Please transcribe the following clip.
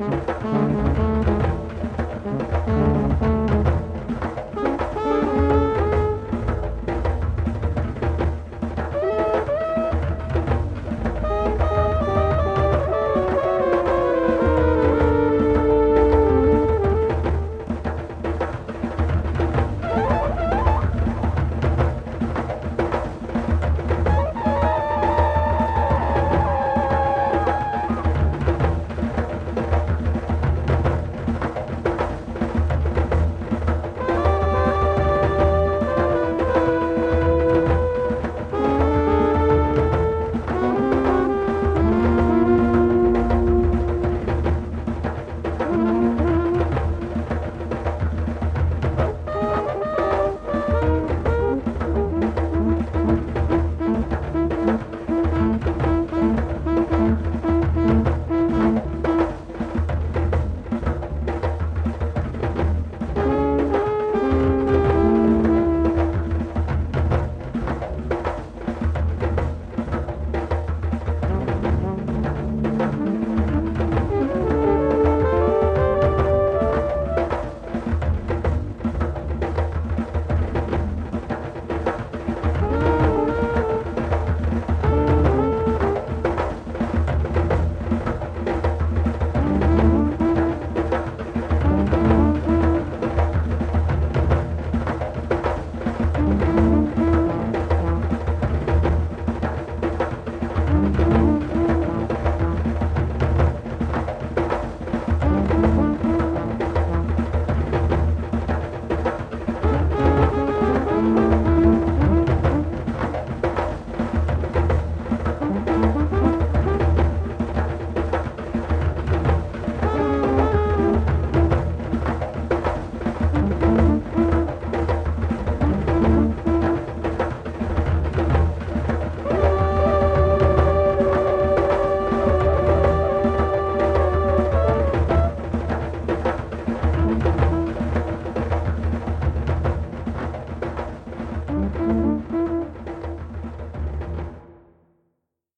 Mm-hmm.